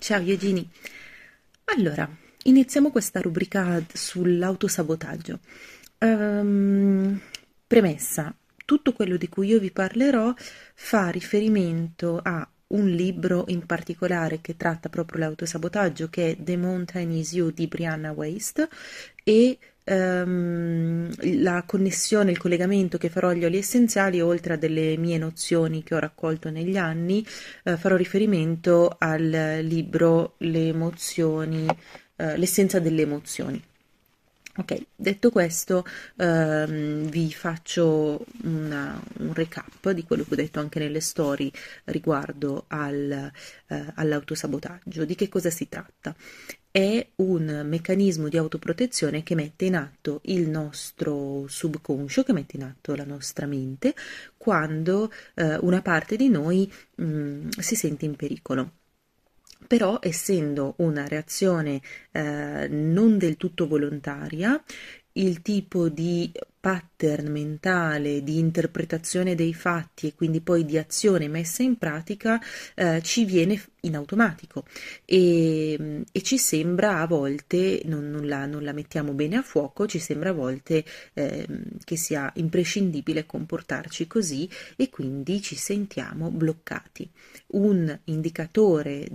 Ciao Eugenie. Allora, iniziamo questa rubrica sull'autosabotaggio. Um, premessa, tutto quello di cui io vi parlerò fa riferimento a un libro in particolare che tratta proprio l'autosabotaggio, che è The Mountain Is You di Brianna Waste, e um, la connessione, il collegamento che farò agli oli essenziali, oltre a delle mie nozioni che ho raccolto negli anni, uh, farò riferimento al libro Le emozioni, uh, l'essenza delle emozioni. Ok, detto questo, ehm, vi faccio una, un recap di quello che ho detto anche nelle storie riguardo al, eh, all'autosabotaggio. Di che cosa si tratta? È un meccanismo di autoprotezione che mette in atto il nostro subconscio, che mette in atto la nostra mente, quando eh, una parte di noi mh, mm, si sente in pericolo. Però essendo una reazione eh, non del tutto volontaria, il tipo di pattern mentale di interpretazione dei fatti e quindi poi di azione messa in pratica eh, ci viene in automatico e, e, ci sembra a volte, non, non, la, non, la, mettiamo bene a fuoco, ci sembra a volte eh, che sia imprescindibile comportarci così e quindi ci sentiamo bloccati. Un indicatore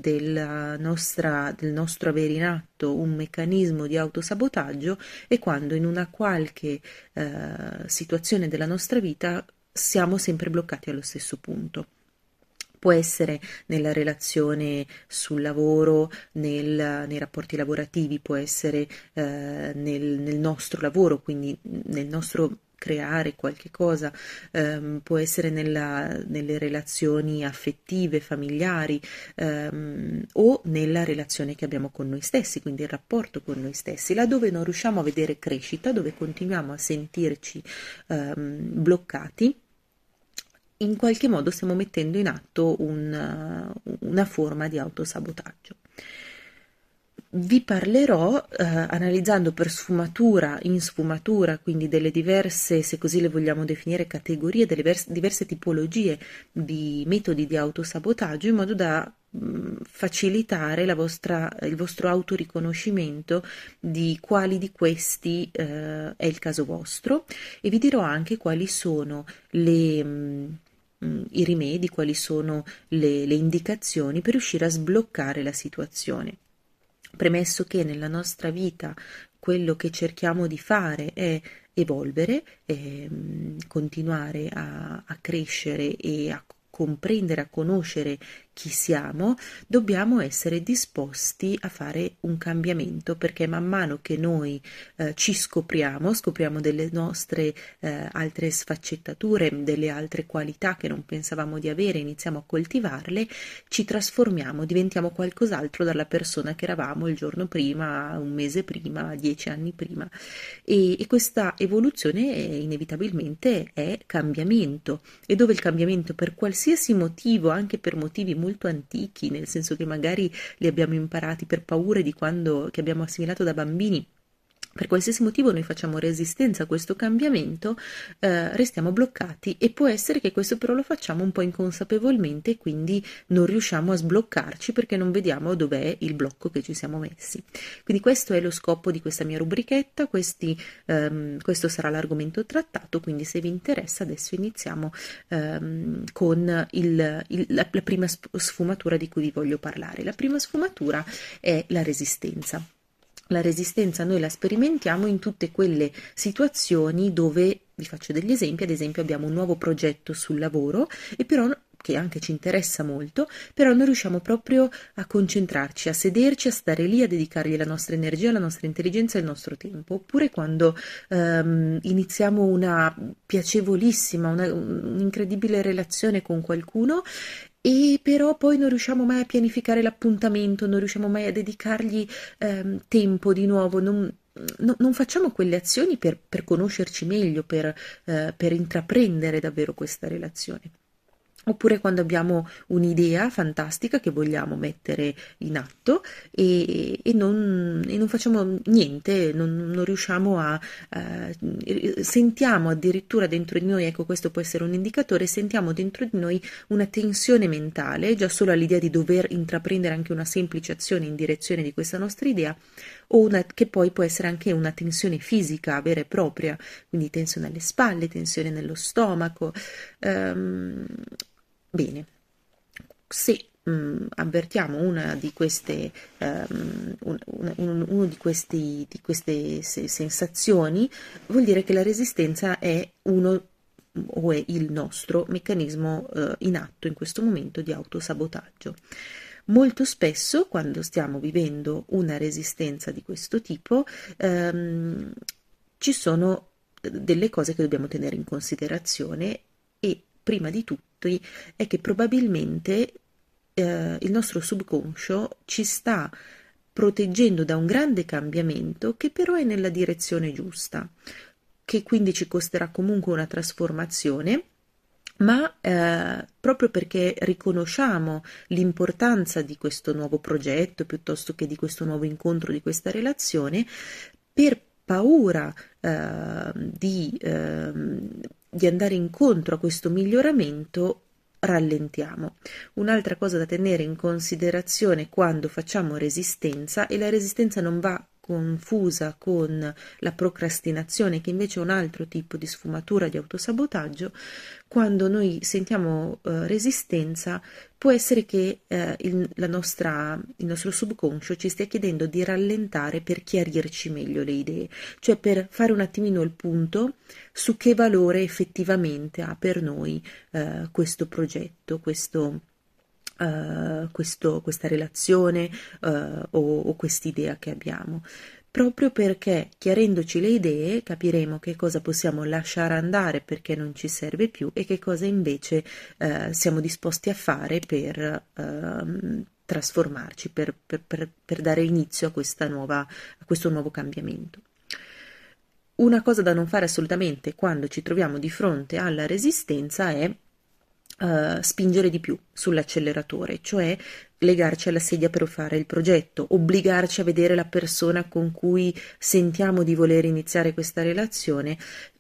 nostra, del nostro avere in atto un meccanismo di autosabotaggio è quando in una qualche eh, situazione della nostra vita siamo sempre bloccati allo stesso punto. Può essere nella relazione sul lavoro, nel, nei rapporti lavorativi, può essere eh, nel, nel nostro lavoro, quindi nel nostro creare qualche cosa, ehm, può essere nella, nelle relazioni affettive, familiari ehm, o nella relazione che abbiamo con noi stessi, quindi il rapporto con noi stessi, laddove non riusciamo a vedere crescita, dove continuiamo a sentirci ehm, bloccati in qualche modo stiamo mettendo in atto un, una forma di autosabotaggio vi parlerò eh, analizzando per sfumatura in sfumatura, quindi delle diverse, se così le vogliamo definire, categorie, delle vers- diverse tipologie di metodi di autosabotaggio in modo da mh, mm, facilitare vostra, il vostro autoriconoscimento di quali di questi eh, è il caso vostro e vi dirò anche quali sono le... Mh, mm, i rimedi, quali sono le, le indicazioni per riuscire a sbloccare la situazione. Premesso che nella nostra vita quello che cerchiamo di fare è evolvere, e, mm, continuare a, a crescere e a comprendere, a conoscere chi siamo, dobbiamo essere disposti a fare un cambiamento perché man mano che noi eh, ci scopriamo, scopriamo delle nostre eh, altre sfaccettature, delle altre qualità che non pensavamo di avere, iniziamo a coltivarle, ci trasformiamo, diventiamo qualcos'altro dalla persona che eravamo il giorno prima, un mese prima, dieci anni prima. E, e questa evoluzione è, inevitabilmente è cambiamento e dove il cambiamento per qualsiasi motivo, anche per motivi molto antichi, nel senso che magari li abbiamo imparati per paure di quando che abbiamo assimilato da bambini per qualsiasi motivo noi facciamo resistenza a questo cambiamento, eh, restiamo bloccati e può essere che questo però lo facciamo un po' inconsapevolmente e quindi non riusciamo a sbloccarci perché non vediamo dov'è il blocco che ci siamo messi. Quindi questo è lo scopo di questa mia rubrichetta, questi, ehm, questo sarà l'argomento trattato, quindi se vi interessa adesso iniziamo ehm, con il, il, la, la prima sfumatura di cui vi voglio parlare. La prima sfumatura è la resistenza. La resistenza noi la sperimentiamo in tutte quelle situazioni dove, vi faccio degli esempi, ad esempio abbiamo un nuovo progetto sul lavoro e però che anche ci interessa molto, però non riusciamo proprio a concentrarci, a sederci, a stare lì, a dedicargli la nostra energia, la nostra intelligenza e il nostro tempo. Oppure quando um, iniziamo una piacevolissima, un'incredibile relazione con qualcuno e però poi non riusciamo mai a pianificare l'appuntamento, non riusciamo mai a dedicargli ehm, tempo di nuovo, non, no, non, facciamo quelle azioni per, per conoscerci meglio, per, eh, per intraprendere davvero questa relazione. Oppure quando abbiamo un'idea fantastica che vogliamo mettere in atto e, e, non, e non, facciamo niente, non, non riusciamo a... Uh, sentiamo addirittura dentro di noi, ecco questo può essere un indicatore, sentiamo dentro di noi una tensione mentale, già solo all'idea di dover intraprendere anche una semplice azione in direzione di questa nostra idea, o una, che poi può essere anche una tensione fisica vera e propria, quindi tensione alle spalle, tensione nello stomaco. Um, Bene, se mh, mm, avvertiamo una di queste, um, un, un, uno di, questi, di queste sensazioni, vuol dire che la resistenza è uno o è il nostro meccanismo uh, in atto in questo momento di autosabotaggio. Molto spesso, quando stiamo vivendo una resistenza di questo tipo, um, ci sono delle cose che dobbiamo tenere in considerazione e prima di tutto è che probabilmente eh, il nostro subconscio ci sta proteggendo da un grande cambiamento che però è nella direzione giusta, che quindi ci costerà comunque una trasformazione ma eh, proprio perché riconosciamo l'importanza di questo nuovo progetto piuttosto che di questo nuovo incontro, di questa relazione, per paura eh, di, eh, di andare incontro a questo miglioramento rallentiamo. Un'altra cosa da tenere in considerazione quando facciamo resistenza e la resistenza non va confusa con la procrastinazione, che invece è un altro tipo di sfumatura di autosabotaggio, quando noi sentiamo eh, resistenza, può essere che eh, il, nostra, il nostro subconscio ci stia chiedendo di rallentare per chiarirci meglio le idee, cioè per fare un attimino il punto su che valore effettivamente ha per noi eh, questo progetto, questo uh, questo, questa relazione uh, o, o quest'idea che abbiamo proprio perché chiarendoci le idee capiremo che cosa possiamo lasciare andare perché non ci serve più e che cosa invece uh, siamo disposti a fare per uh, trasformarci, per, per, per, per, dare inizio a, nuova, a questo nuovo cambiamento. Una cosa da non fare assolutamente quando ci troviamo di fronte alla resistenza è uh, spingere di più sull'acceleratore, cioè legarci alla sedia per fare il progetto, obbligarci a vedere la persona con cui sentiamo di voler iniziare questa relazione.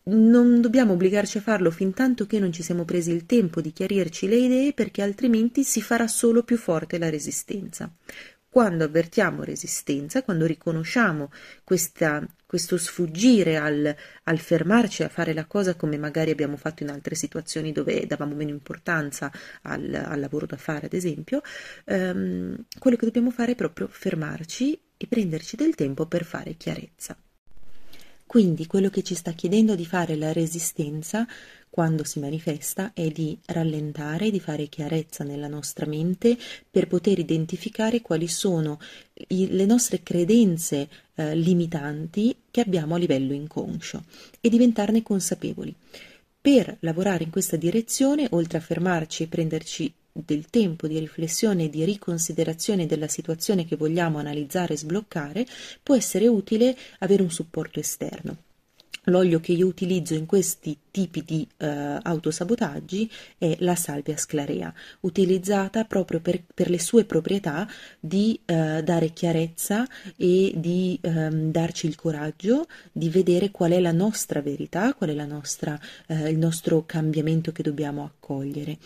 Non dobbiamo obbligarci a farlo fin tanto che non ci siamo presi il tempo di chiarirci le idee perché altrimenti si farà solo più forte la resistenza. Quando avvertiamo resistenza, quando riconosciamo questa, questo sfuggire al, al, fermarci a fare la cosa come magari abbiamo fatto in altre situazioni dove davamo meno importanza al, al lavoro da fare, ad esempio, ehm, quello che dobbiamo fare è proprio fermarci e prenderci del tempo per fare chiarezza. Quindi quello che ci sta chiedendo di fare la resistenza quando si manifesta è di rallentare, di fare chiarezza nella nostra mente per poter identificare quali sono i, le nostre credenze eh, limitanti che abbiamo a livello inconscio e diventarne consapevoli. Per lavorare in questa direzione, oltre a fermarci e prenderci del tempo di riflessione e di riconsiderazione della situazione che vogliamo analizzare e sbloccare, può essere utile avere un supporto esterno. L'olio che io utilizzo in questi tipi di uh, autosabotaggi è la salvia sclarea, utilizzata proprio per, per le sue proprietà di uh, dare chiarezza e di um, darci il coraggio di vedere qual è la nostra verità, qual è la nostra, uh, il nostro cambiamento che dobbiamo accogliere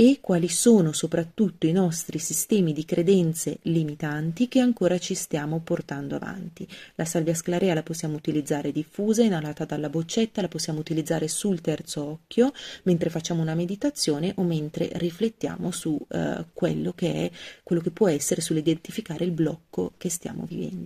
e quali sono soprattutto i nostri sistemi di credenze limitanti che ancora ci stiamo portando avanti. La salvia sclarea la possiamo utilizzare diffusa, inalata dalla boccetta, la possiamo utilizzare sul terzo occhio mentre facciamo una meditazione o mentre riflettiamo su uh, quello che è quello che può essere sull'identificare il blocco che stiamo vivendo.